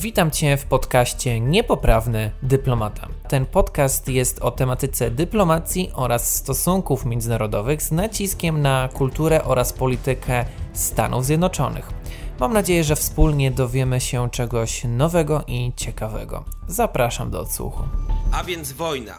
Witam Cię w podcaście Niepoprawny Dyplomata. Ten podcast jest o tematyce dyplomacji oraz stosunków międzynarodowych z naciskiem na kulturę oraz politykę Stanów Zjednoczonych. Mam nadzieję, że wspólnie dowiemy się czegoś nowego i ciekawego. Zapraszam do odsłuchu. A więc wojna.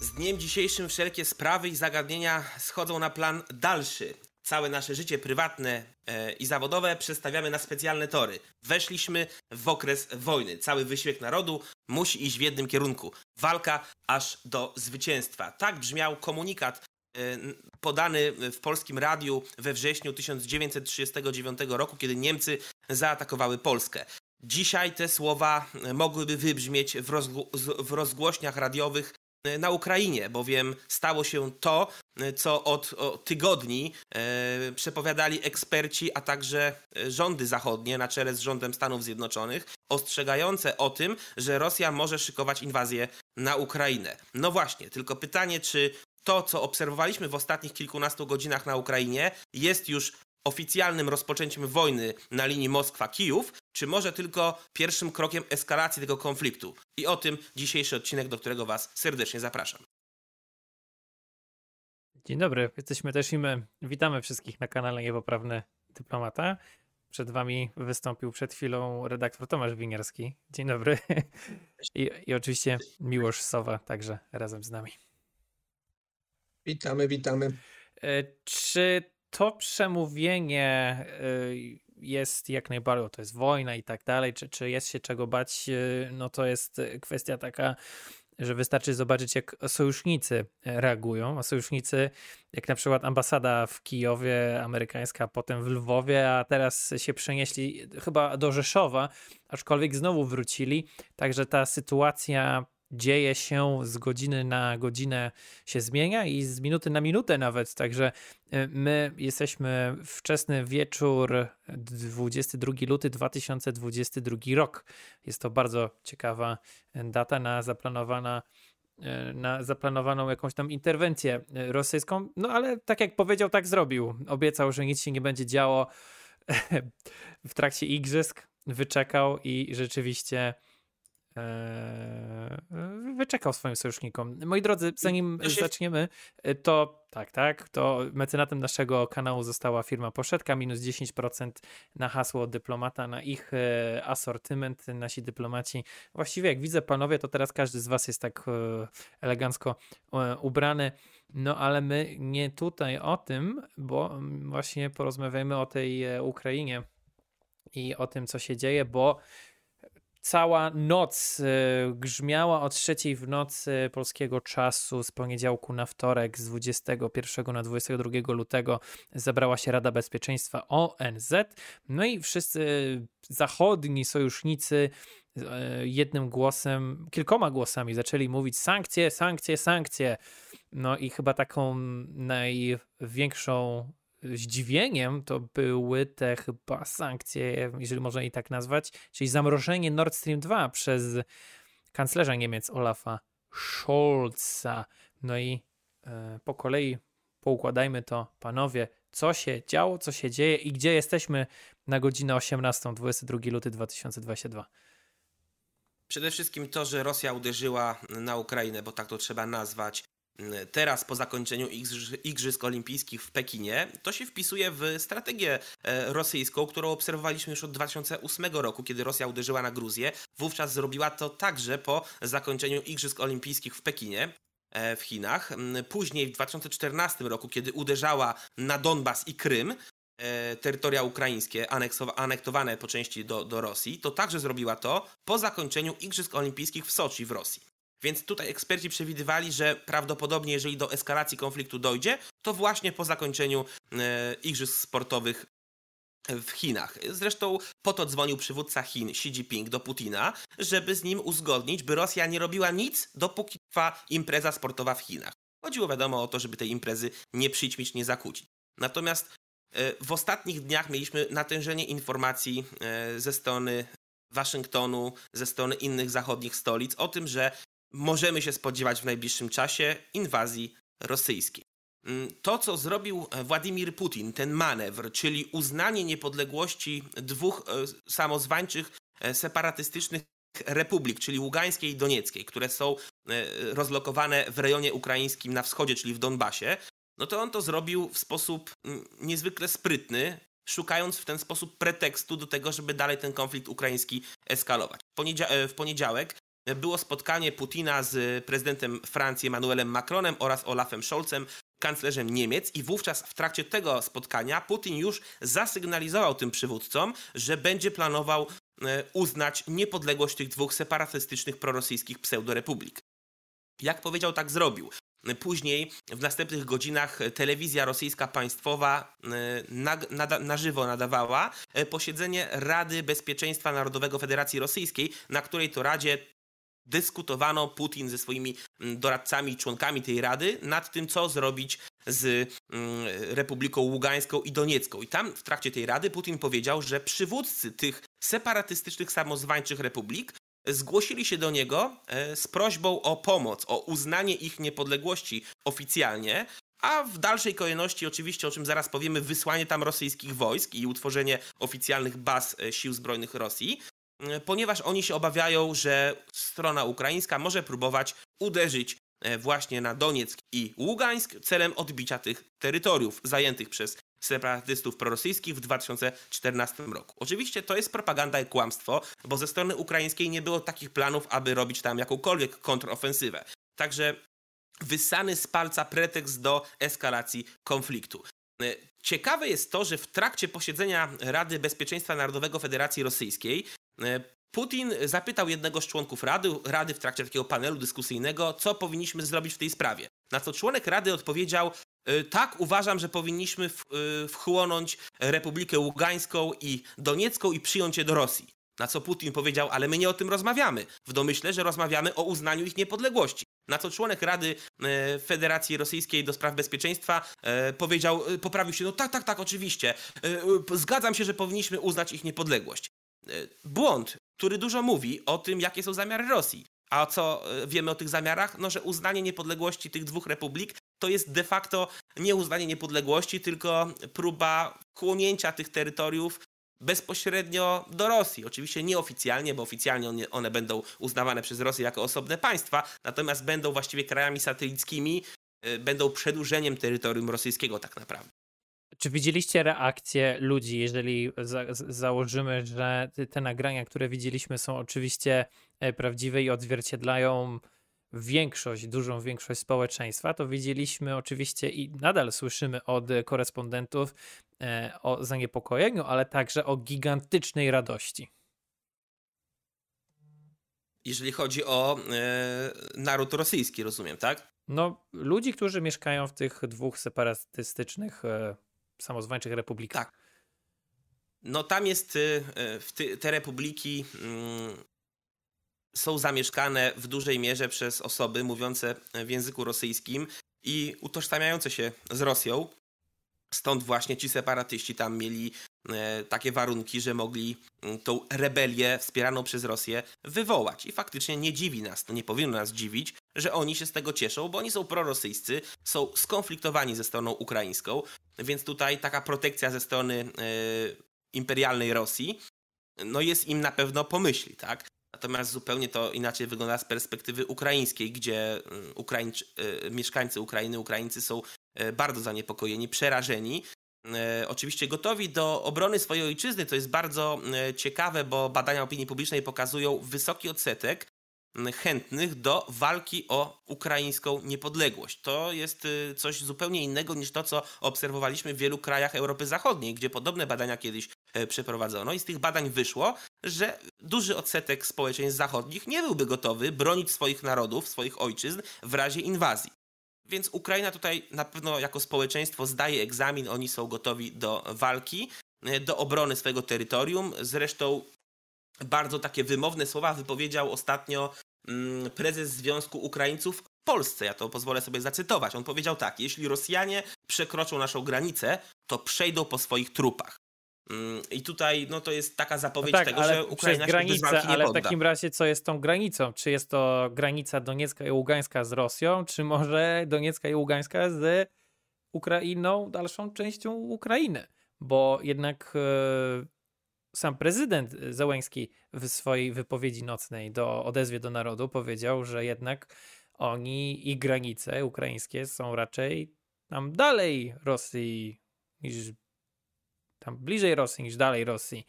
Z dniem dzisiejszym wszelkie sprawy i zagadnienia schodzą na plan dalszy. Całe nasze życie prywatne e, i zawodowe przestawiamy na specjalne tory. Weszliśmy w okres wojny. Cały wysiłek narodu musi iść w jednym kierunku. Walka aż do zwycięstwa. Tak brzmiał komunikat e, podany w polskim radiu we wrześniu 1939 roku, kiedy Niemcy zaatakowały Polskę. Dzisiaj te słowa mogłyby wybrzmieć w, rozgło w rozgłośniach radiowych E, na Ukrainie, bowiem stało się to, e, co od tygodni e, przepowiadali eksperci, a także e, rządy zachodnie na czele z rządem Stanów Zjednoczonych, ostrzegające o tym, że Rosja może szykować inwazję na Ukrainę. No właśnie, tylko pytanie, czy to, co obserwowaliśmy w ostatnich kilkunastu godzinach na Ukrainie, jest już oficjalnym rozpoczęciem wojny na linii Moskwa-Kijów, czy może tylko pierwszym krokiem eskalacji tego konfliktu. I o tym dzisiejszy odcinek, do którego Was serdecznie zapraszam. Dzień dobry, jesteśmy też i my. Witamy wszystkich na kanale Niepoprawny Dyplomata. Przed Wami wystąpił przed chwilą redaktor Tomasz Winiarski. Dzień dobry. I, I oczywiście Miłosz Sowa także razem z nami. Witamy, witamy. E, czy to przemówienie y, jest jak najbardziej, to jest wojna i tak dalej, czy, czy jest się czego bać, y, no to jest kwestia taka, że wystarczy zobaczyć, jak sojusznicy reagują. A sojusznicy, jak na przykład ambasada w Kijowie amerykańska, potem w Lwowie, a teraz się przenieśli chyba do Rzeszowa, aczkolwiek znowu wrócili. Także ta sytuacja dzieje się z godziny na godzinę się zmienia i z minuty na minutę nawet. Także y, my jesteśmy wczesny wieczór 22 luty 2022 rok. Jest to bardzo ciekawa data na zaplanowana y, na zaplanowaną jakąś tam interwencję rosyjską. No ale tak jak powiedział, tak zrobił. Obiecał, że nic się nie będzie działo w trakcie igrzysk. Wyczekał i rzeczywiście wyczekał swoim sojusznikom. Moi drodzy, zanim zaczniemy, e, to tak, tak, to mecenatem naszego kanału została firma Poszetka, minus 10% na hasło dyplomata, na ich e, asortyment, nasi dyplomaci. Właściwie jak widzę panowie, to teraz każdy z was jest tak e, elegancko ubrany, no ale my nie tutaj o tym, bo właśnie porozmawiamy o tej Ukrainie i o tym, co się dzieje, bo cała noc e, grzmiała od trzeciej w nocy polskiego czasu z poniedziałku na wtorek z 21 na 22 lutego zebrała się Rada Bezpieczeństwa ONZ. No i wszyscy zachodni sojusznicy e, jednym głosem, kilkoma głosami zaczęli mówić sankcje, sankcje, sankcje. No i chyba taką największą zdziwieniem to były te chyba sankcje, jeżeli można je tak nazwać, czyli zamrożenie Nord Stream 2 przez kanclerza Niemiec Olafa Scholza. No i e, po kolei poukładajmy to, panowie, co się działo, co się dzieje i gdzie jesteśmy na godzinę 18, 22 luty 2022. Przede wszystkim to, że Rosja uderzyła na Ukrainę, bo tak to trzeba nazwać, teraz po zakończeniu Igrzysk Olimpijskich w Pekinie, to się wpisuje w strategię e, rosyjską, którą obserwowaliśmy już od 2008 roku, kiedy Rosja uderzyła na Gruzję. Wówczas zrobiła to także po zakończeniu Igrzysk Olimpijskich w Pekinie e, w Chinach. Później w 2014 roku, kiedy uderzała na Donbas i Krym, e, terytoria ukraińskie anektowane po części do, do Rosji, to także zrobiła to po zakończeniu Igrzysk Olimpijskich w Soczi w Rosji. Więc tutaj eksperci przewidywali, że prawdopodobnie, jeżeli do eskalacji konfliktu dojdzie, to właśnie po zakończeniu e, igrzysk sportowych w Chinach. Zresztą po to dzwonił przywódca Chin Xi Jinping do Putina, żeby z nim uzgodnić, by Rosja nie robiła nic, dopóki trwa impreza sportowa w Chinach. Chodziło wiadomo o to, żeby tej imprezy nie przyćmić, nie zakłócić. Natomiast e, w ostatnich dniach mieliśmy natężenie informacji e, ze strony Waszyngtonu, ze strony innych zachodnich stolic o tym, że możemy się spodziewać w najbliższym czasie inwazji rosyjskiej. Mm, to, co zrobił e, Władimir Putin, ten manewr, czyli uznanie niepodległości dwóch e, samozwańczych separatystycznych republik, czyli Ługańskiej i Donieckiej, które są rozlokowane w rejonie ukraińskim na wschodzie, czyli w Donbasie, no to on to zrobił w sposób mm, niezwykle sprytny, szukając w ten sposób pretekstu do tego, żeby dalej ten konflikt ukraiński eskalować. w poniedziałek było spotkanie Putina z prezydentem Francji Emmanuelem Macronem oraz Olafem Scholzem, kanclerzem Niemiec i wówczas w trakcie tego spotkania Putin już zasygnalizował tym przywódcom, że będzie planował e, uznać niepodległość tych dwóch separatystycznych prorosyjskich pseudorepublik. Jak powiedział, tak zrobił. Później, w następnych godzinach, telewizja rosyjska państwowa e, na, na, na, żywo nadawała e, posiedzenie Rady Bezpieczeństwa Narodowego Federacji Rosyjskiej, na której to Radzie dyskutowano Putin ze swoimi mm, doradcami członkami tej rady nad tym, co zrobić z mm, Republiką Ługańską i Doniecką. I tam w trakcie tej rady Putin powiedział, że przywódcy tych separatystycznych, samozwańczych republik zgłosili się do niego e, z prośbą o pomoc, o uznanie ich niepodległości oficjalnie, a w dalszej kolejności, oczywiście, o czym zaraz powiemy, wysłanie tam rosyjskich wojsk i utworzenie oficjalnych baz e, sił zbrojnych Rosji. E, ponieważ oni się obawiają, że strona ukraińska może próbować uderzyć e, właśnie na Donieck i Ługańsk celem odbicia tych terytoriów zajętych przez separatystów prorosyjskich w 2014 roku. Oczywiście to jest propaganda i kłamstwo, bo ze strony ukraińskiej nie było takich planów, aby robić tam jakąkolwiek kontrofensywę. Także wysany z palca pretekst do eskalacji konfliktu. E, ciekawe jest to, że w trakcie posiedzenia Rady Bezpieczeństwa Narodowego Federacji Rosyjskiej Putin zapytał jednego z członków rady, rady w trakcie takiego panelu dyskusyjnego, co powinniśmy zrobić w tej sprawie. Na co członek rady odpowiedział: e, Tak, uważam, że powinniśmy e, wchłonąć Republikę Ługańską i Doniecką i przyjąć je do Rosji. Na co Putin powiedział: Ale my nie o tym rozmawiamy. W domyśle, że rozmawiamy o uznaniu ich niepodległości. Na co członek Rady Federacji Rosyjskiej do Spraw Bezpieczeństwa powiedział, poprawił się: No tak, tak, tak, oczywiście. Zgadzam się, że powinniśmy uznać ich niepodległość. E, błąd, który dużo mówi o tym, jakie są zamiary Rosji. A co e, wiemy o tych zamiarach? No, że uznanie niepodległości tych dwóch republik to jest de facto nie uznanie niepodległości, tylko próba kłonięcia tych terytoriów bezpośrednio do Rosji. Oczywiście nieoficjalnie, bo oficjalnie one będą uznawane przez Rosję jako osobne państwa, natomiast będą właściwie krajami satelickimi, e, będą przedłużeniem terytorium rosyjskiego tak naprawdę. Czy widzieliście reakcję ludzi, jeżeli za założymy, że te nagrania, które widzieliśmy, są oczywiście e, prawdziwe i odzwierciedlają większość, dużą większość społeczeństwa, to widzieliśmy oczywiście i nadal słyszymy od korespondentów e, o zaniepokojeniu, ale także o gigantycznej radości. Jeżeli chodzi o e, naród rosyjski, rozumiem, tak? No, ludzi, którzy mieszkają w tych dwóch separatystycznych samozwańczych republikach. Tak. No tam jest, y, y, te republiki mm, są zamieszkane w dużej mierze przez osoby mówiące w języku rosyjskim i utożsamiające się z Rosją. Stąd właśnie ci separatyści tam mieli e, takie warunki, że mogli mm, tą rebelię wspieraną przez Rosję wywołać. I faktycznie nie dziwi nas, to nie powinno nas dziwić, że oni się z tego cieszą, bo oni są prorosyjscy, są skonfliktowani ze stroną ukraińską, więc tutaj taka protekcja ze strony e, imperialnej Rosji no jest im na pewno pomyśli, tak? Natomiast zupełnie to inaczej wygląda z perspektywy ukraińskiej, gdzie mm, Ukraińczy, e, mieszkańcy Ukrainy, Ukraińcy są e, bardzo zaniepokojeni, przerażeni. Oczywiście gotowi do obrony swojej ojczyzny, to jest bardzo ciekawe, bo badania opinii publicznej pokazują wysoki odsetek chętnych do walki o ukraińską niepodległość. To jest y, coś zupełnie innego niż to, co obserwowaliśmy w wielu krajach Europy Zachodniej, gdzie podobne badania kiedyś e, przeprowadzono i z tych badań wyszło, że duży odsetek społeczeństw zachodnich nie byłby gotowy bronić swoich narodów, swoich ojczyzn w razie inwazji. Więc Ukraina tutaj na pewno jako społeczeństwo zdaje egzamin, oni są gotowi do walki, e, do obrony swojego terytorium. Zresztą bardzo takie wymowne słowa wypowiedział ostatnio prezes Związku Ukraińców w Polsce. Ja to pozwolę sobie zacytować. On powiedział tak: Jeśli Rosjanie przekroczą naszą granicę, to przejdą po swoich trupach. Mm, I tutaj no, to jest taka zapowiedź no tak, tego, że Ukraina granicę, się bez walki nie Ale w takim razie co jest tą granicą? Czy jest to granica Doniecka i Ługańska z Rosją, czy może Doniecka i Ługańska z Ukrainą, dalszą częścią Ukrainy? Bo jednak sam prezydent Załęski w swojej wypowiedzi nocnej do odezwie do narodu powiedział, że jednak oni i granice ukraińskie są raczej tam dalej Rosji niż tam bliżej Rosji niż dalej Rosji.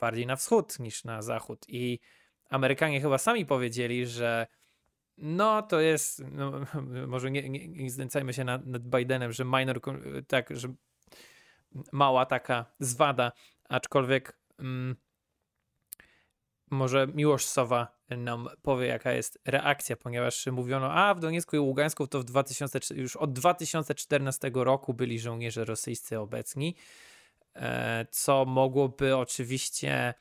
Bardziej na wschód niż na zachód. I Amerykanie chyba sami powiedzieli, że no to jest, no, może nie, nie, nie znęcajmy się nad, nad Bidenem, że minor, tak, że mała taka zwada, aczkolwiek mm, może Miłosz Sowa nam powie, jaka jest reakcja, ponieważ mówiono, a w Doniecku i Ługańsku to w 2000, już od 2014 roku byli żołnierze rosyjscy obecni, e, co mogłoby oczywiście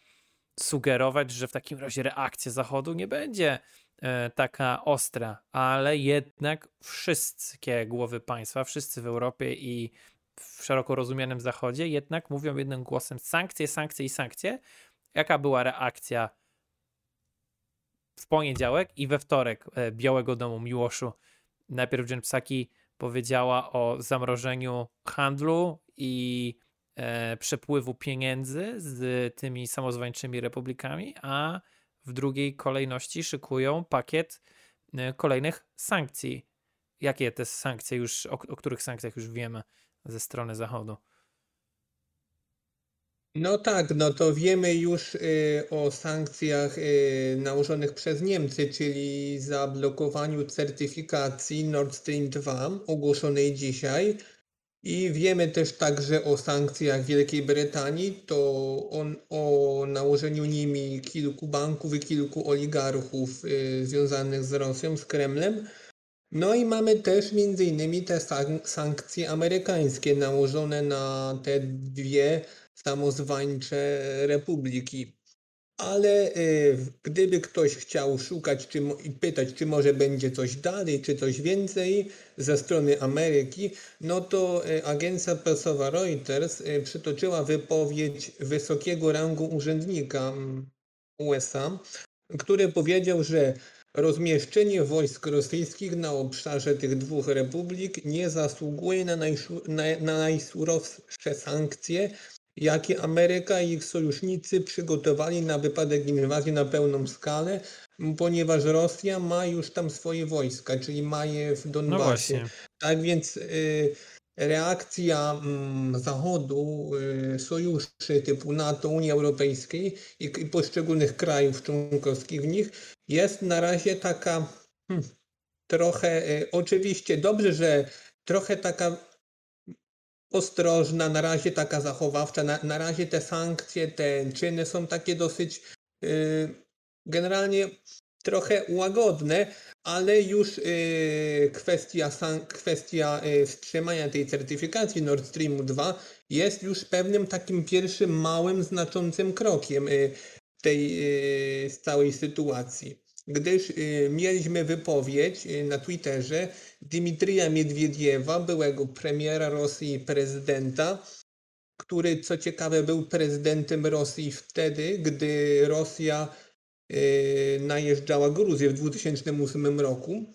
sugerować, że w takim razie reakcja Zachodu nie będzie e, taka ostra, ale jednak wszystkie głowy państwa, wszyscy w Europie i w szeroko rozumianym Zachodzie jednak mówią jednym głosem sankcje, sankcje i sankcje. Jaka była reakcja w poniedziałek i we wtorek e, Białego Domu Miłoszu? Najpierw Jen Psaki powiedziała o zamrożeniu handlu i e, przepływu pieniędzy z tymi samozwańczymi republikami, a w drugiej kolejności szykują pakiet e, kolejnych sankcji. Jakie te sankcje już, o, o których sankcjach już wiemy? Ze strony Zachodu. No tak, no to wiemy już y, o sankcjach y, nałożonych przez Niemcy, czyli zablokowaniu certyfikacji Nord Stream 2 ogłoszonej dzisiaj. I wiemy też także o sankcjach Wielkiej Brytanii, to on, o nałożeniu nimi kilku banków i kilku oligarchów y, związanych z Rosją, z Kremlem. No i mamy też między innymi te sankcje amerykańskie nałożone na te dwie samozwańcze republiki. Ale y, gdyby ktoś chciał szukać czy, i pytać, czy może będzie coś dalej, czy coś więcej ze strony Ameryki, no to y, agencja prasowa Reuters y, przytoczyła wypowiedź wysokiego rangu urzędnika mm, USA, który powiedział, że Rozmieszczenie wojsk rosyjskich na obszarze tych dwóch republik nie zasługuje na, na, na najsurowsze sankcje, jakie Ameryka i ich sojusznicy przygotowali na wypadek inwazji na pełną skalę, ponieważ Rosja ma już tam swoje wojska, czyli ma je w Donbasie. No tak więc y, reakcja mm, Zachodu, y, sojuszy typu NATO, Unii Europejskiej i, poszczególnych krajów członkowskich w nich jest na razie taka hmm, trochę, y, oczywiście dobrze, że trochę taka ostrożna, na razie taka zachowawcza, na, na razie te sankcje, te czyny są takie dosyć y, generalnie trochę łagodne, ale już y, kwestia, kwestia y, wstrzymania tej certyfikacji Nord Streamu 2 jest już pewnym takim pierwszym małym, znaczącym krokiem y, tej całej sytuacji. Gdyż mieliśmy wypowiedź na Twitterze Dmitrija Miedwiediewa, byłego premiera Rosji i prezydenta, który co ciekawe był prezydentem Rosji wtedy, gdy Rosja Yy, najeżdżała Gruzję w 2008 roku,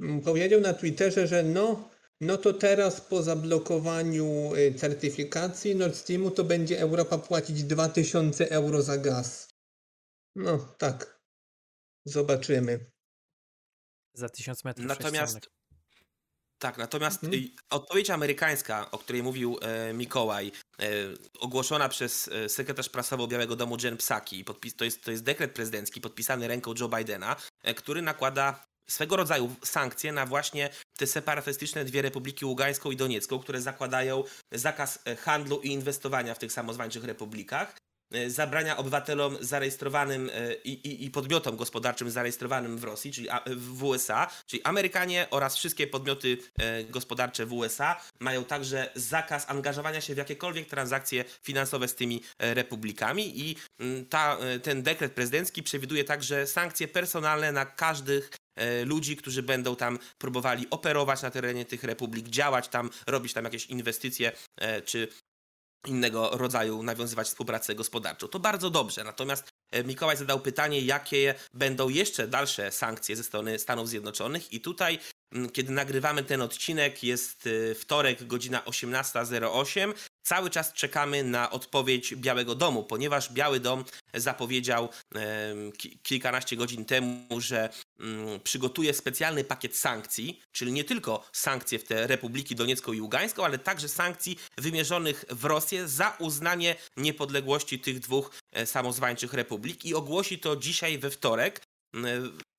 mm, powiedział na Twitterze, że no, no to teraz po zablokowaniu y, certyfikacji Nord Streamu to będzie Europa płacić 2000 euro za gaz. No tak, zobaczymy. Za 1000 metrów Natomiast tak, natomiast mhm. odpowiedź amerykańska, o której mówił e, Mikołaj, e, ogłoszona przez e, sekretarz prasową Białego Domu Jen Psaki, podpis, to, jest, to jest dekret prezydencki podpisany ręką Joe Bidena, e, który nakłada swego rodzaju sankcje na właśnie te separatystyczne dwie republiki Ługańską i Doniecką, które zakładają zakaz e, handlu i inwestowania w tych samozwańczych republikach. E, zabrania obywatelom zarejestrowanym e, i, i, i, podmiotom gospodarczym zarejestrowanym w Rosji, czyli w USA, czyli Amerykanie oraz wszystkie podmioty e, gospodarcze w USA mają także zakaz angażowania się w jakiekolwiek transakcje finansowe z tymi republikami i ta, ten dekret prezydencki przewiduje także sankcje personalne na każdych ludzi, którzy będą tam próbowali operować na terenie tych republik, działać tam, robić tam jakieś inwestycje czy innego rodzaju nawiązywać współpracę gospodarczą. To bardzo dobrze. Natomiast e, Mikołaj zadał pytanie, jakie będą jeszcze dalsze sankcje ze strony Stanów Zjednoczonych i tutaj kiedy nagrywamy ten odcinek, jest e, wtorek, godzina 18.08. cały czas czekamy na odpowiedź Białego Domu, ponieważ Biały Dom zapowiedział kilkanaście godzin temu, że mm, przygotuje specjalny pakiet sankcji, czyli nie tylko sankcje w te Republiki Doniecką i Ługańską, ale także sankcji wymierzonych w Rosję za uznanie niepodległości tych dwóch e, samozwańczych republik i ogłosi to dzisiaj we wtorek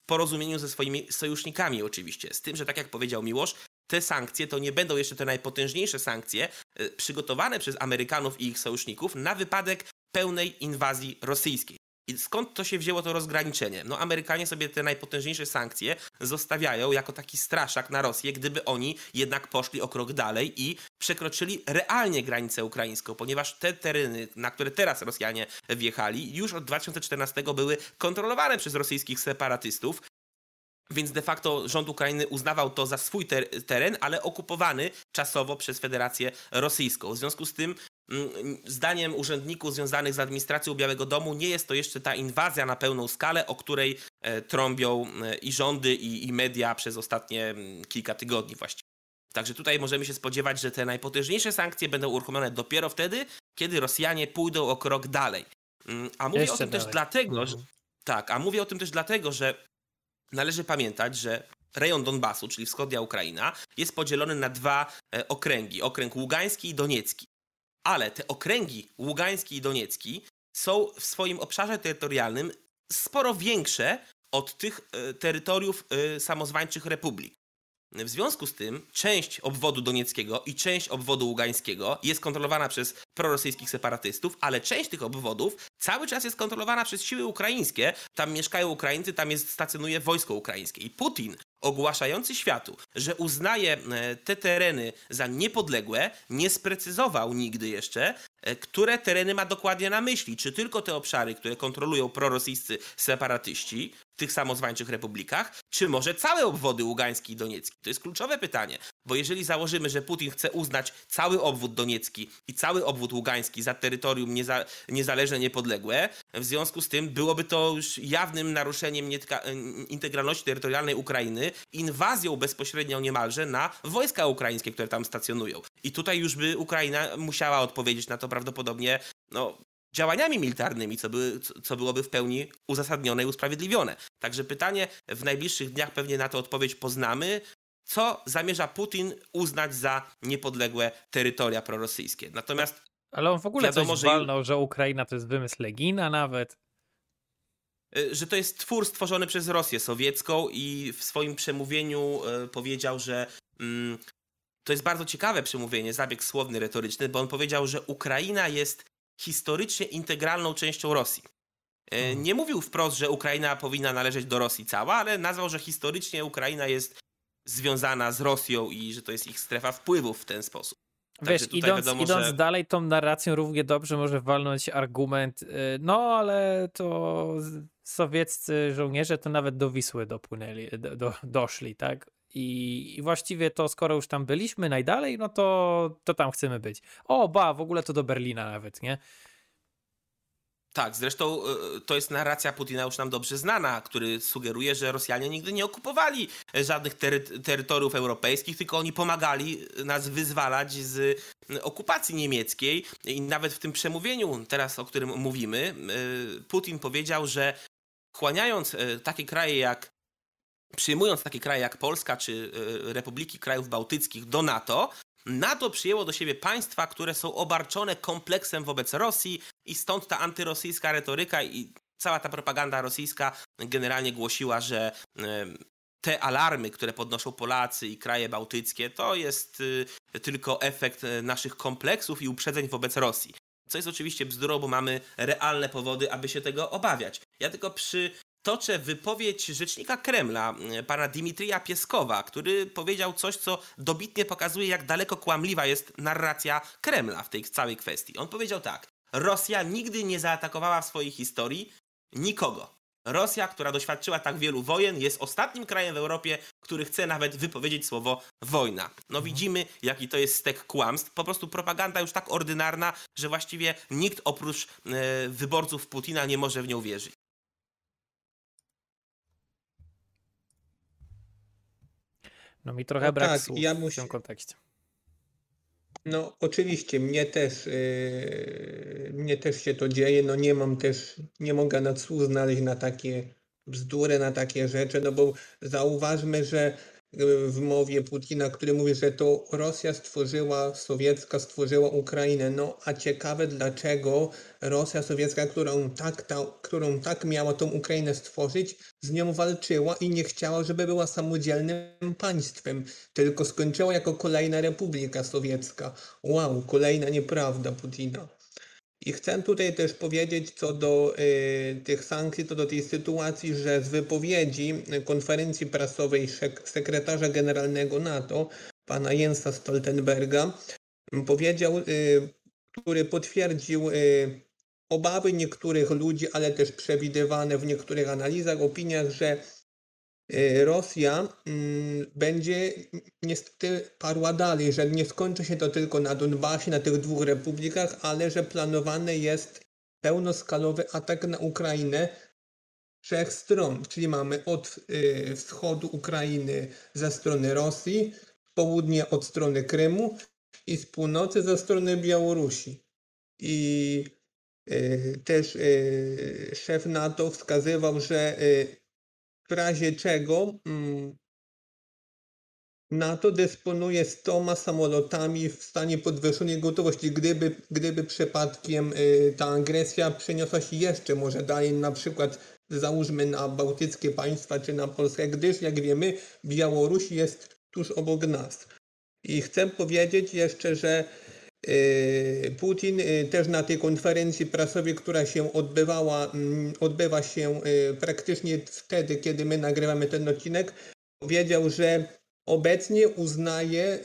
porozumieniu ze swoimi sojusznikami oczywiście. Z tym, że tak jak powiedział Miłosz, te sankcje to nie będą jeszcze te najpotężniejsze sankcje e, przygotowane przez Amerykanów i ich sojuszników na wypadek pełnej inwazji rosyjskiej. I skąd to się wzięło to rozgraniczenie? No Amerykanie sobie te najpotężniejsze sankcje zostawiają jako taki straszak na Rosję, gdyby oni jednak poszli o krok dalej i przekroczyli realnie granicę ukraińską, ponieważ te tereny, na które teraz Rosjanie wjechali, już od 2014 były kontrolowane przez rosyjskich separatystów, więc de facto rząd Ukrainy uznawał to za swój ter teren, ale okupowany czasowo przez Federację Rosyjską. W związku z tym, mm, zdaniem urzędników związanych z administracją Białego Domu, nie jest to jeszcze ta inwazja na pełną skalę, o której e, trąbią e, i rządy, i, i media przez ostatnie mm, kilka tygodni właściwie. Także tutaj możemy się spodziewać, że te najpotężniejsze sankcje będą uruchomione dopiero wtedy, kiedy Rosjanie pójdą o krok dalej. Mm, a mówię Jeszcze o tym dalej. też dlatego, że, mhm. tak, a mówię o tym też dlatego, że należy pamiętać, że rejon Donbasu, czyli wschodnia Ukraina, jest podzielony na dwa e, okręgi. Okręg Ługański i Doniecki. Ale te okręgi Ługański i Doniecki są w swoim obszarze terytorialnym sporo większe od tych e, terytoriów e, samozwańczych republik. W związku z tym część obwodu donieckiego i część obwodu ługańskiego jest kontrolowana przez prorosyjskich separatystów, ale część tych obwodów cały czas jest kontrolowana przez siły ukraińskie. Tam mieszkają Ukraińcy, tam jest stacjonuje wojsko ukraińskie. I Putin ogłaszający światu, że uznaje e, te tereny za niepodległe, nie sprecyzował nigdy jeszcze, które tereny ma dokładnie na myśli. Czy tylko te obszary, które kontrolują prorosyjscy separatyści, tych samozwańczych republikach, czy może całe obwody ługański i doniecki? To jest kluczowe pytanie, bo jeżeli założymy, że Putin chce uznać cały obwód doniecki i cały obwód ługański za terytorium nieza, niezależne, niepodległe, w związku z tym byłoby to już jawnym naruszeniem integralności terytorialnej Ukrainy, inwazją bezpośrednią niemalże na wojska ukraińskie, które tam stacjonują. I tutaj już by Ukraina musiała odpowiedzieć na to prawdopodobnie no, działaniami militarnymi, co, by, co byłoby w pełni uzasadnione i usprawiedliwione. Także pytanie, w najbliższych dniach pewnie na to odpowiedź poznamy. Co zamierza Putin uznać za niepodległe terytoria prorosyjskie? Natomiast. Ale on w ogóle wiadomo, coś walnął, że... Ukraina to jest wymysł Legina nawet y, że to jest twór stworzony przez Rosję sowiecką i w swoim przemówieniu y, powiedział, że mm, to jest bardzo ciekawe przemówienie, zabieg słowny, retoryczny, bo on powiedział, że Ukraina jest historycznie integralną częścią Rosji. E, mhm. Nie mówił wprost, że Ukraina powinna należeć do Rosji cała, ale nazwał, że historycznie Ukraina jest związana z Rosją i że to jest ich strefa wpływów w ten sposób. Wiesz, idąc, wiadomo, idąc że... dalej tą narracją równie dobrze może walnąć argument, y, no ale to sowieccy żołnierze to nawet do Wisły dopłynęli, do, do, doszli, tak? I, I, właściwie to skoro już tam byliśmy najdalej, no to, to tam chcemy być. O, ba, w ogóle to do Berlina nawet, nie? Tak, zresztą e, to jest narracja Putina już nam dobrze znana, który sugeruje, że Rosjanie nigdy nie okupowali żadnych tery terytoriów europejskich, tylko oni pomagali nas wyzwalać z okupacji niemieckiej. I nawet w tym przemówieniu, teraz o którym mówimy, e, Putin powiedział, że chłaniając e, takie kraje jak przyjmując takie kraje jak Polska czy e, Republiki Krajów Bałtyckich do NATO, NATO przyjęło do siebie państwa, które są obarczone kompleksem wobec Rosji i stąd ta antyrosyjska retoryka i cała ta propaganda rosyjska generalnie głosiła, że e, te alarmy, które podnoszą Polacy i kraje bałtyckie, to jest e, tylko efekt naszych kompleksów i uprzedzeń wobec Rosji. Co jest oczywiście bzdurą, bo mamy realne powody, aby się tego obawiać. Ja tylko przy toczę wypowiedź rzecznika Kremla, e, pana Dimitrija Pieskowa, który powiedział coś, co dobitnie pokazuje, jak daleko kłamliwa jest narracja Kremla w tej całej kwestii. On powiedział tak: Rosja nigdy nie zaatakowała w swojej historii nikogo. Rosja, która doświadczyła tak wielu wojen, jest ostatnim krajem w Europie, który chce nawet wypowiedzieć słowo wojna. No mhm. widzimy, jaki to jest stek kłamstw. Po prostu propaganda już tak ordynarna, że właściwie nikt oprócz e, wyborców Putina nie może w nią wierzyć. No mi trochę no brak tak, słów ja w tym kontekście. No, oczywiście, mnie też, yy, mnie też się to dzieje. No, nie mam też, nie mogę nad słów znaleźć na takie bzdury, na takie rzeczy, no bo zauważmy, że w mowie Putina, który mówi, że to Rosja stworzyła, sowiecka stworzyła Ukrainę. No a ciekawe dlaczego Rosja sowiecka, którą tak, ta, którą tak miała tą Ukrainę stworzyć, z nią walczyła i nie chciała, żeby była samodzielnym państwem, tylko skończyła jako kolejna republika sowiecka. Wow, kolejna nieprawda Putina. I chcę tutaj też powiedzieć co do y, tych sankcji, co do tej sytuacji, że z wypowiedzi konferencji prasowej sekretarza generalnego NATO, pana Jensa Stoltenberga, powiedział, y, który potwierdził y, obawy niektórych ludzi, ale też przewidywane w niektórych analizach, opiniach, że Rosja mm, będzie niestety parła dalej, że nie skończy się to tylko na Donbasie, na tych dwóch republikach, ale że planowany jest pełnoskalowy atak na Ukrainę trzech stron, czyli mamy od y, wschodu Ukrainy ze strony Rosji, południe od strony Krymu i z północy ze strony Białorusi. I y, też szef NATO wskazywał, że w razie czego mm, NATO dysponuje 100 samolotami w stanie podwyższonej gotowości, gdyby, gdyby przypadkiem y, ta agresja przeniosła się jeszcze może dalej, na przykład załóżmy na bałtyckie państwa czy na Polskę, gdyż jak wiemy Białoruś jest tuż obok nas. I chcę powiedzieć jeszcze, że Putin y, też na tej konferencji prasowej, która się odbywała, mm, odbywa się y, praktycznie wtedy, kiedy my nagrywamy ten odcinek, powiedział, że obecnie uznaje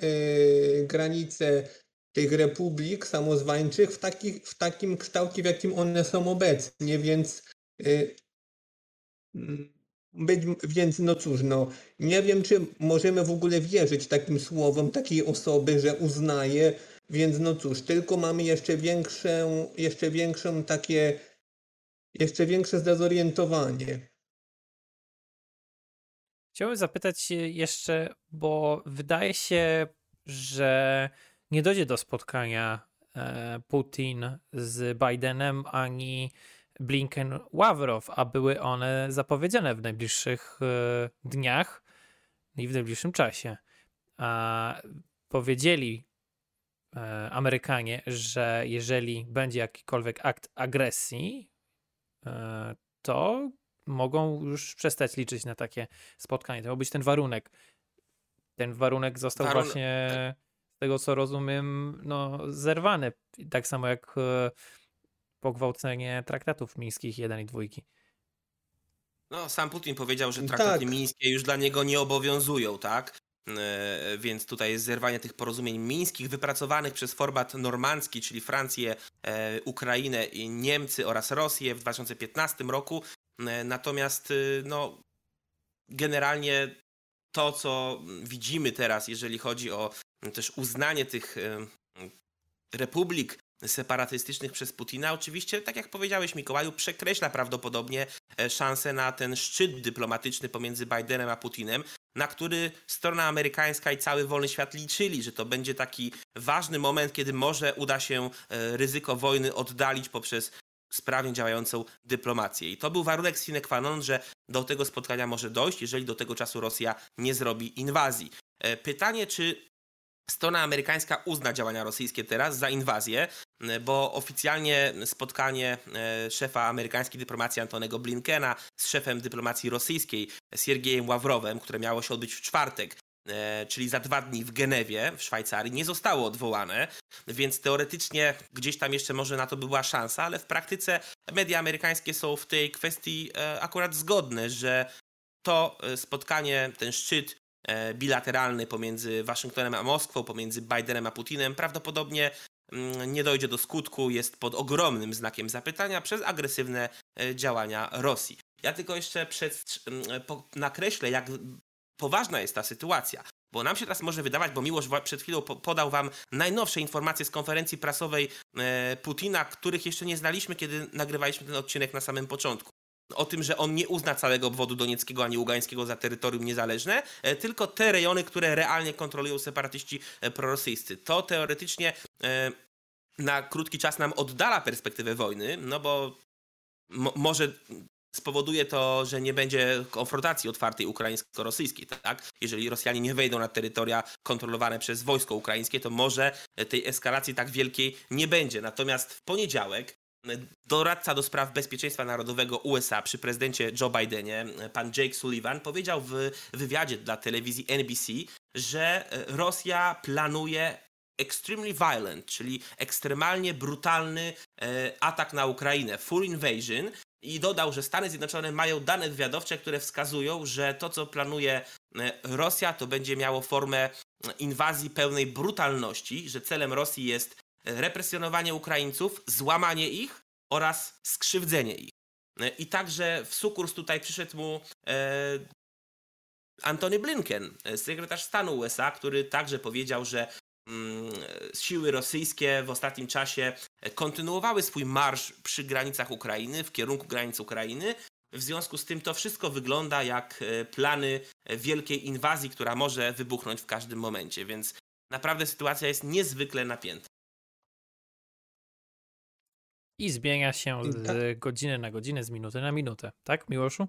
granice tych republik samozwańczych w, w takim kształcie, w jakim one są obecnie, więc mm, być, więc no cóż, no nie wiem, czy możemy w ogóle wierzyć takim słowom takiej osoby, że uznaje więc no cóż, tylko mamy jeszcze większą, jeszcze większą takie, jeszcze większe zdezorientowanie. Chciałbym zapytać jeszcze, bo wydaje się, że nie dojdzie do spotkania e, Putin z Bidenem ani Blinken-Ławrow, a były one zapowiedziane w najbliższych e, dniach i w najbliższym czasie. A powiedzieli Amerykanie, że jeżeli będzie jakikolwiek akt agresji, e, to mogą już przestać liczyć na takie spotkanie. To miał być ten warunek. Ten warunek został Warun... właśnie, z tego co rozumiem, no, zerwany. Tak samo jak e, pogwałcenie traktatów mińskich 1 i 2. No, sam Putin powiedział, że traktaty tak. mińskie już dla niego nie obowiązują, tak? E, więc tutaj jest zerwanie tych porozumień mińskich wypracowanych przez format normandzki, czyli Francję, e, Ukrainę, Niemcy oraz Rosję w 2015 roku. E, natomiast no, generalnie to, co widzimy teraz, jeżeli chodzi o też uznanie tych republik separatystycznych przez Putina, oczywiście, tak jak powiedziałeś Mikołaju, przekreśla prawdopodobnie szansę na ten szczyt dyplomatyczny pomiędzy Bidenem a Putinem, na który strona amerykańska i cały wolny świat liczyli, że to będzie taki ważny moment, kiedy może uda się e, ryzyko wojny oddalić poprzez sprawnie działającą dyplomację. I to był warunek sine qua non, że do tego spotkania może dojść, jeżeli do tego czasu Rosja nie zrobi inwazji. E, pytanie, czy strona amerykańska uzna działania rosyjskie teraz za inwazję, bo oficjalnie spotkanie e, szefa amerykańskiej dyplomacji Antonego Blinkena z szefem dyplomacji rosyjskiej Siergiejem Ławrowem, które miało się odbyć w czwartek, e, czyli za dwa dni w Genewie, w Szwajcarii, nie zostało odwołane, więc teoretycznie gdzieś tam jeszcze może na to by była szansa, ale w praktyce media amerykańskie są w tej kwestii e, akurat zgodne, że to spotkanie, ten szczyt bilateralny pomiędzy Waszyngtonem a Moskwą, pomiędzy Bidenem a Putinem prawdopodobnie Mm, nie dojdzie do skutku, jest pod ogromnym znakiem zapytania przez agresywne e, działania Rosji. Ja tylko jeszcze przed, mm, nakreślę, jak poważna jest ta sytuacja. Bo nam się teraz może wydawać, bo Miłosz przed chwilą podał wam najnowsze informacje z konferencji prasowej e, Putina, których jeszcze nie znaliśmy, kiedy nagrywaliśmy ten odcinek na samym początku. O tym, że on nie uzna całego obwodu donieckiego ani ługańskiego za terytorium niezależne, e, tylko te rejony, które realnie kontrolują separatyści e, prorosyjscy. To teoretycznie e, na krótki czas nam oddala perspektywę wojny, no bo może spowoduje to, że nie będzie konfrontacji otwartej ukraińsko-rosyjskiej, tak? Jeżeli Rosjanie nie wejdą na terytoria kontrolowane przez wojsko ukraińskie, to może tej eskalacji tak wielkiej nie będzie. Natomiast w poniedziałek doradca do spraw bezpieczeństwa narodowego USA przy prezydencie Joe Bidenie, pan Jake Sullivan, powiedział w wywiadzie dla telewizji NBC, że Rosja planuje extremely violent, czyli ekstremalnie brutalny e, atak na Ukrainę, full invasion, i dodał, że Stany Zjednoczone mają dane wywiadowcze, które wskazują, że to, co planuje e, Rosja, to będzie miało formę inwazji pełnej brutalności, że celem Rosji jest represjonowanie Ukraińców, złamanie ich oraz skrzywdzenie ich. E, I także w sukurs tutaj przyszedł mu e, Antony Blinken, e, sekretarz stanu USA, który także powiedział, że mm, siły rosyjskie w ostatnim czasie kontynuowały swój marsz przy granicach Ukrainy, w kierunku granic Ukrainy. W związku z tym to wszystko wygląda jak plany wielkiej inwazji, która może wybuchnąć w każdym momencie, więc naprawdę sytuacja jest niezwykle napięta. I zmienia się z tak. godziny na godzinę, z minuty na minutę. Tak, Miłoszu?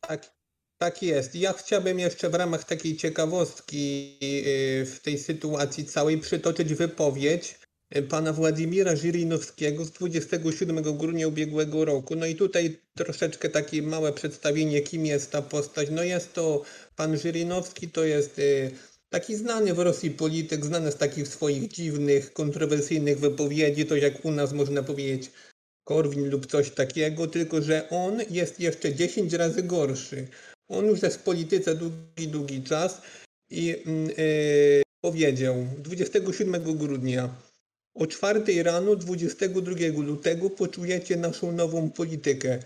Tak, tak jest. Ja chciałbym jeszcze w ramach takiej ciekawostki y, w tej sytuacji całej przytoczyć wypowiedź y, pana Władimira Żyrinowskiego z 27 grudnia ubiegłego roku. No i tutaj troszeczkę takie małe przedstawienie, kim jest ta postać. No jest to pan Żyrinowski, to jest y, taki znany w Rosji polityk, znany z takich swoich dziwnych, kontrowersyjnych wypowiedzi, to jak u nas można powiedzieć Korwin lub coś takiego, tylko że on jest jeszcze 10 razy gorszy. On już jest w polityce długi, długi czas i yy, powiedział 27 grudnia o 4 rano 22 lutego poczujecie naszą nową politykę.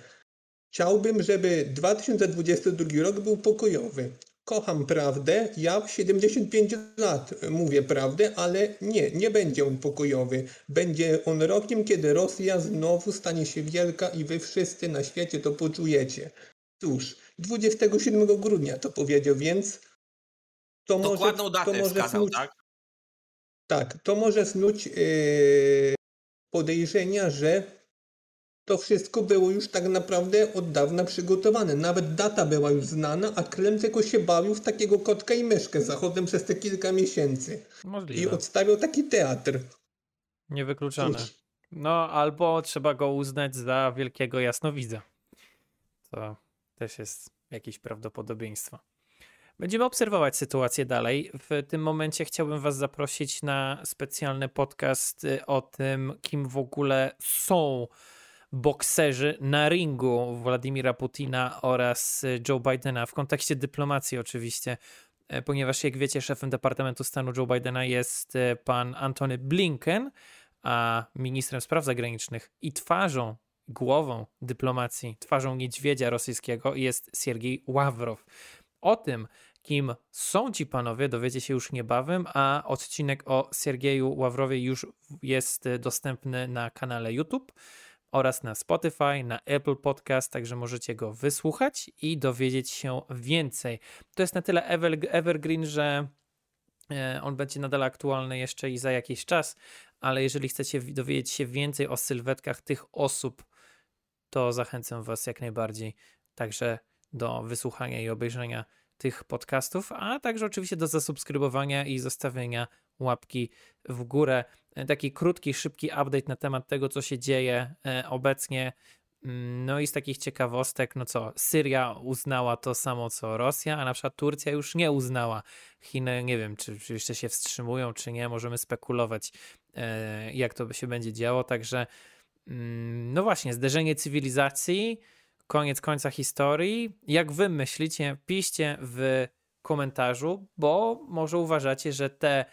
Chciałbym, żeby 2022 rok był pokojowy kocham prawdę, ja w 75 lat mówię prawdę, ale nie, nie będzie on pokojowy. Będzie on rokiem, kiedy Rosja znowu stanie się wielka i wy wszyscy na świecie to poczujecie. Cóż, 27 grudnia to powiedział, więc to Dokładną może, datę to może wskazał, snuć, tak? Tak, to może snuć yy, podejrzenia, że to wszystko było już tak naprawdę od dawna przygotowane. Nawet data była już znana, a Krem tylko się bawił w takiego kotka i myszkę zachodem przez te kilka miesięcy. Możliwe. I odstawiał taki teatr. Niewykluczone. No, albo trzeba go uznać za wielkiego jasnowidza. To też jest jakieś prawdopodobieństwo. Będziemy obserwować sytuację dalej. W tym momencie chciałbym Was zaprosić na specjalny podcast y, o tym, kim w ogóle są bokserzy na ringu Władimira Putina oraz Joe Bidena w kontekście dyplomacji oczywiście, e, ponieważ jak wiecie szefem Departamentu Stanu Joe Bidena jest e, pan Antony Blinken, a ministrem spraw zagranicznych i twarzą, głową dyplomacji, twarzą niedźwiedzia rosyjskiego jest Siergiej Ławrow. O tym, kim są ci panowie, dowiecie się już niebawem, a odcinek o Siergieju Ławrowie już jest dostępny na kanale YouTube oraz na Spotify, na Apple Podcast, także możecie go wysłuchać i dowiedzieć się więcej. To jest na tyle evergreen, że e, on będzie nadal aktualny jeszcze i za jakiś czas, ale jeżeli chcecie dowiedzieć się więcej o sylwetkach tych osób, to zachęcam Was jak najbardziej także do wysłuchania i obejrzenia tych podcastów, a także oczywiście do zasubskrybowania i zostawienia łapki w górę. Taki krótki, szybki update na temat tego, co się dzieje e, obecnie. Mm, no i z takich ciekawostek, no co, Syria uznała to samo co Rosja, a na przykład Turcja już nie uznała. Chiny, nie wiem, czy, czy jeszcze się wstrzymują, czy nie, możemy spekulować, e, jak to się będzie działo. Także, mm, no właśnie, zderzenie cywilizacji, koniec końca historii. Jak wy myślicie, piszcie w komentarzu, bo może uważacie, że te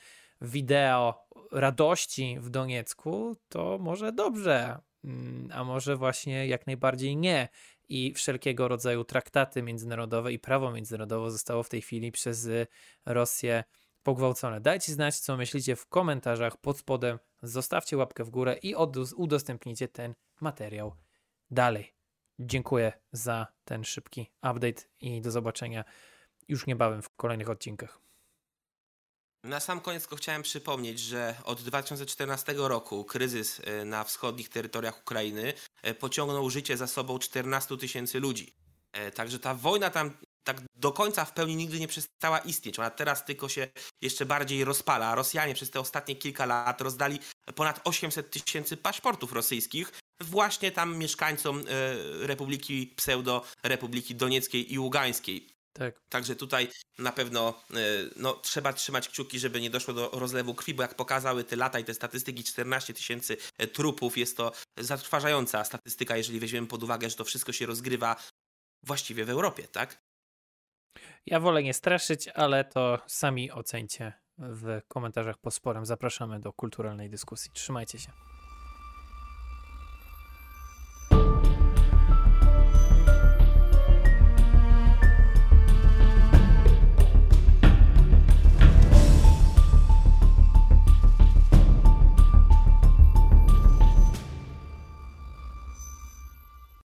wideo radości w Doniecku, to może dobrze, mm, a może właśnie jak najbardziej nie. I wszelkiego rodzaju traktaty międzynarodowe i prawo międzynarodowe zostało w tej chwili przez Rosję pogwałcone. Dajcie znać, co myślicie w komentarzach pod spodem. Zostawcie łapkę w górę i udostępnijcie ten materiał dalej. dziękuję za ten szybki update i do zobaczenia już niebawem w kolejnych odcinkach. Na sam koniec chciałem przypomnieć, że od 2014 roku kryzys e, na wschodnich terytoriach Ukrainy e, pociągnął życie za sobą 14 tysięcy ludzi. E, także ta wojna tam tak do końca w pełni nigdy nie przestała istnieć. Ona teraz tylko się jeszcze bardziej rozpala. Rosjanie przez te ostatnie kilka lat rozdali ponad 800 tysięcy paszportów rosyjskich właśnie tam mieszkańcom Republiki Pseudo Republiki Donieckiej i Ługańskiej. Tak. Także tutaj na pewno e, no, trzeba trzymać kciuki, żeby nie doszło do rozlewu krwi, bo jak pokazały te lata i te statystyki, 14 tysięcy e, trupów, jest to zatrważająca statystyka, jeżeli weźmiemy pod uwagę, że to wszystko się rozgrywa właściwie w Europie, tak? Ja wolę nie straszyć, ale to sami ocencie w komentarzach pod sporem. Zapraszamy do kulturalnej dyskusji. Trzymajcie się.